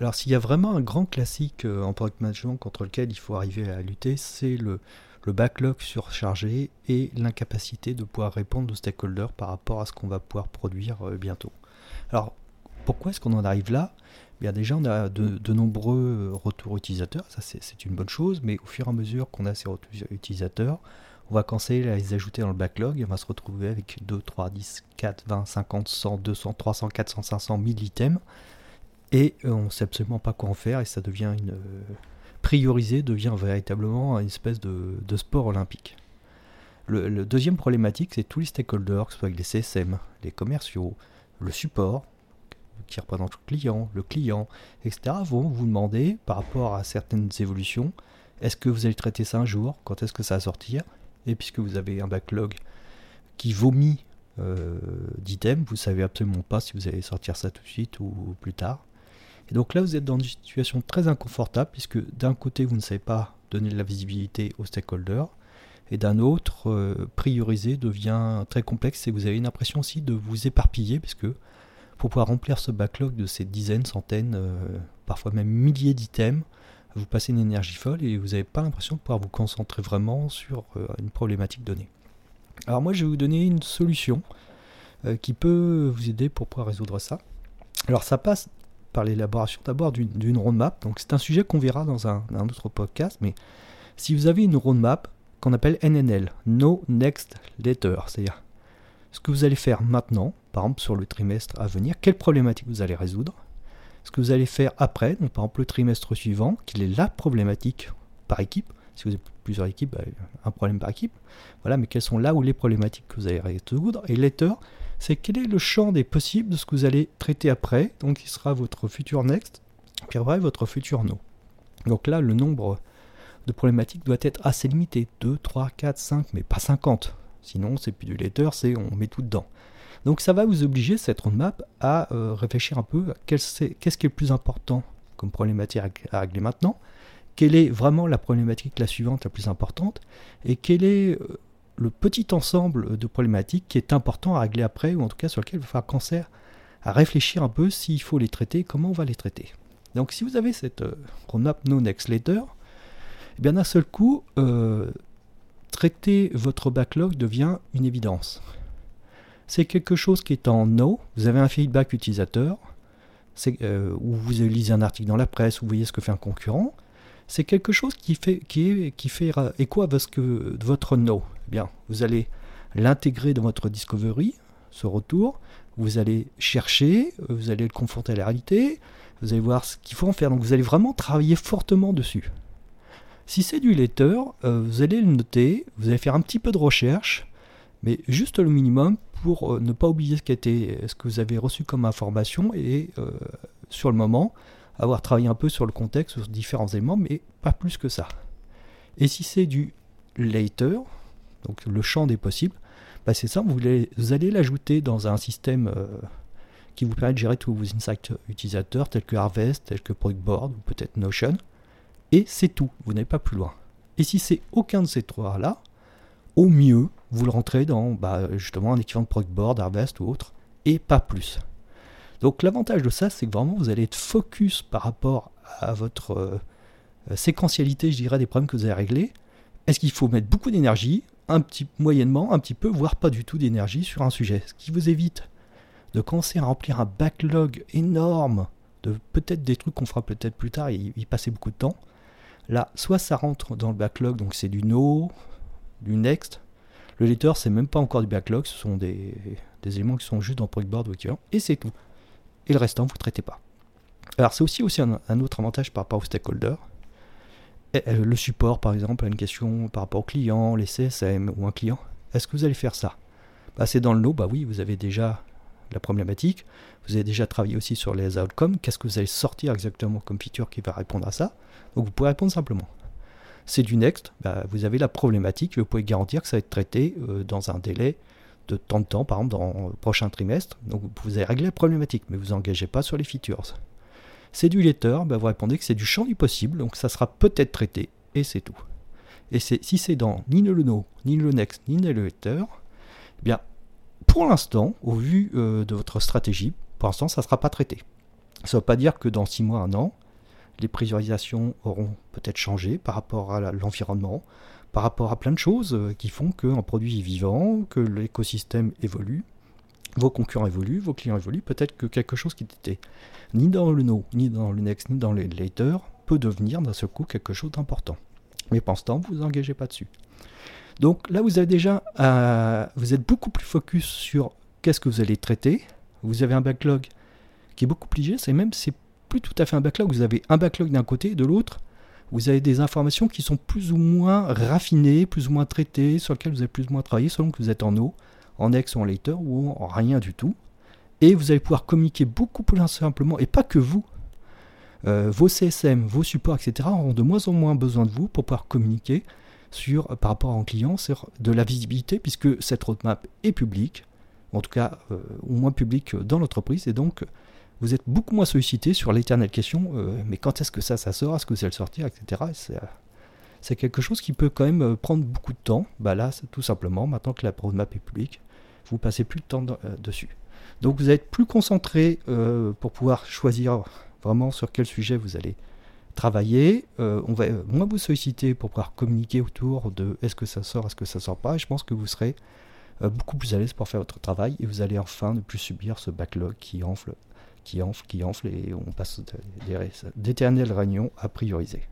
Alors s'il y a vraiment un grand classique euh, en product management contre lequel il faut arriver à lutter, c'est le, backlog surchargé et l'incapacité de pouvoir répondre aux stakeholders par rapport à ce qu'on va pouvoir produire euh, bientôt. Alors pourquoi est-ce qu'on en arrive là? Bien déjà on a de, nombreux retours utilisateurs, ça c'est une bonne chose, mais au fur et à mesure qu'on a ces retours utilisateurs, on va commencer à les ajouter dans le backlog et on va se retrouver avec 2, 3, 10, 4, 20, 50, 100, 200, 300, 400, 500, 1000 items et euh, on ne sait absolument pas quoi en faire et ça devient une euh, priorisé devient véritablement une espèce de, sport olympique. Le, deuxième problématique, c'est tous les stakeholders, que ce soit les CSM, les commerciaux, le support, qui représente le client, le client, etc., vont vous demander, par rapport à certaines évolutions, est-ce que vous allez traiter ça un jour Quand est-ce que ça va sortir Et puisque vous avez un backlog qui vomit euh, d'items, vous savez absolument pas si vous allez sortir ça tout de suite ou plus tard. Et donc là, vous êtes dans une situation très inconfortable, puisque d'un côté, vous ne savez pas donner de la visibilité aux stakeholders, et d'un autre, euh, prioriser devient très complexe, et vous avez une impression aussi de vous éparpiller, puisque pour pouvoir remplir ce backlog de ces dizaines, centaines, euh, parfois même milliers d'items, vous passez une énergie folle et vous n'avez pas l'impression de pouvoir vous concentrer vraiment sur euh, une problématique donnée. Alors moi je vais vous donner une solution qui peut vous aider pour pouvoir résoudre ça. Alors ça passe par l'élaboration d'abord d'une roadmap. Donc c'est un sujet qu'on verra dans un, autre podcast, mais si vous avez une roadmap qu'on appelle NNL, No Next Letter, c'est-à-dire ce que vous allez faire maintenant, par exemple sur le trimestre à venir, quelle problématique vous allez résoudre, ce que vous allez faire après, donc par exemple le trimestre suivant, quelle est la problématique par équipe, si vous avez plusieurs équipes, bah, un problème par équipe, voilà, mais quelles sont là où les problématiques que vous allez résoudre, et letter, c'est quel est le champ des possibles de ce que vous allez traiter après, donc il sera votre futur next, puis après votre futur no. Donc là, le nombre de problématiques doit être assez limité, 2, 3, 4, 5, mais pas 50. Sinon, c'est plus du letter, c'est on met tout dedans. Donc ça va vous obliger, cette roadmap, à euh, réfléchir un peu à qu'est-ce qui est le plus important comme problématique à régler maintenant, quelle est vraiment la problématique la suivante la plus importante, et quelle est euh, le petit ensemble de problématiques qui est important à régler après, ou en tout cas sur lequel il va falloir penser à réfléchir un peu s'il faut les traiter, comment on va les traiter. Donc si vous avez cette euh, roadmap no next letter, eh bien d'un seul coup, euh, traiter votre backlog devient une évidence. C'est quelque chose qui est en no, vous avez un feedback utilisateur, euh, ou vous lisez un article dans la presse, ou vous voyez ce que fait un concurrent, c'est quelque chose qui fait, qui, qui fait écho à votre no. Bien, vous allez l'intégrer dans votre discovery, ce retour. Vous allez chercher, vous allez le confronter à la réalité, vous allez voir ce qu'il faut en faire. Donc vous allez vraiment travailler fortement dessus. Si c'est du letter, euh, vous allez le noter, vous allez faire un petit peu de recherche, mais juste le minimum pour euh, ne pas oublier ce, ce que vous avez reçu comme information et euh, sur le moment, avoir travaillé un peu sur le contexte, sur différents éléments, mais pas plus que ça. Et si c'est du later, donc le champ des possibles, bah c'est ça, vous, allez l'ajouter dans un système euh, qui vous permet de gérer tous vos insights utilisateurs, tels que Harvest, tels que Board ou peut-être Notion, et c'est tout, vous n'allez pas plus loin. Et si c'est aucun de ces trois-là, au mieux, vous le rentrez dans bah, justement un équivalent de Board, Harvest ou autre, et pas plus. Donc l'avantage de ça, c'est que vraiment vous allez être focus par rapport à votre euh, séquentialité, je dirais, des problèmes que vous avez réglés. Est-ce qu'il faut mettre beaucoup d'énergie, un petit moyennement, un petit peu, voire pas du tout d'énergie sur un sujet, ce qui vous évite de commencer à remplir un backlog énorme de peut-être des trucs qu'on fera peut-être plus tard et y passer beaucoup de temps. Là, soit ça rentre dans le backlog, donc c'est du no, du next. Le letter, c'est même pas encore du backlog, ce sont des, éléments qui sont juste dans Project ou équivalent, et c'est tout et le restant, vous ne traitez pas. Alors, c'est aussi, aussi un, autre avantage par rapport aux stakeholders. Euh, le support, par exemple, à une question par rapport au client, les CSM ou un client. Est-ce que vous allez faire ça? Bah, C'est dans le lot, bah oui, vous avez déjà la problématique, vous avez déjà travaillé aussi sur les outcomes, qu'est-ce que vous allez sortir exactement comme feature qui va répondre à ça? Donc vous pouvez répondre simplement. C'est du next, bah, vous avez la problématique, vous pouvez garantir que ça va être traité euh, dans un délai de temps de temps, par exemple dans le prochain trimestre. Donc vous avez réglé la problématique, mais vous engagez pas sur les features. C'est du letter, ben vous répondez que c'est du champ du possible, donc ça sera peut-être traité, et c'est tout. Et si c'est dans ni le no, ni le next, ni le letter, eh bien, pour l'instant, au vu euh, de votre stratégie, pour l'instant, ça ne sera pas traité. Ça ne veut pas dire que dans 6 mois, un an, les priorisations auront peut-être changé par rapport à l'environnement, par rapport à plein de choses euh, qui font qu'un produit est vivant, que l'écosystème évolue, vos concurrents évoluent, vos clients évoluent, peut-être que quelque chose qui n'était ni dans le no, ni dans le next, ni dans le later peut devenir d'un seul coup quelque chose d'important. Mais pendant ce temps, vous vous engagez pas dessus. Donc là, vous avez déjà, euh, vous êtes beaucoup plus focus sur qu'est-ce que vous allez traiter. Vous avez un backlog qui est beaucoup plus léger. C'est même, c'est plus tout à fait un backlog. Vous avez un backlog d'un côté et de l'autre. Vous avez des informations qui sont plus ou moins raffinées, plus ou moins traitées, sur lesquelles vous avez plus ou moins travaillé, selon que vous êtes en eau, en ex ou en later ou en rien du tout. Et vous allez pouvoir communiquer beaucoup plus simplement, et pas que vous. Euh, vos CSM, vos supports, etc. auront de moins en moins besoin de vous pour pouvoir communiquer sur, par rapport à un client sur de la visibilité, puisque cette roadmap est publique, en tout cas euh, au moins publique dans l'entreprise, et donc vous êtes beaucoup moins sollicité sur l'éternelle question euh, mais quand est-ce que ça, ça sort? Est-ce que vous allez le sortir etc. C'est quelque chose qui peut quand même euh, prendre beaucoup de temps. Bah là, tout simplement, maintenant que la roadmap est publique, vous passez plus de temps euh, dessus. Donc vous êtes plus concentré pour pouvoir choisir vraiment sur quel sujet vous allez travailler. on va moins vous solliciter pour pouvoir communiquer autour de est-ce que ça sort, est-ce que ça sort pas. Et je pense que vous serez beaucoup plus à l'aise pour faire votre travail et vous allez enfin ne plus subir ce backlog qui enfle qui enfle, qui enfle, et on passe d'éternelles réunions à prioriser.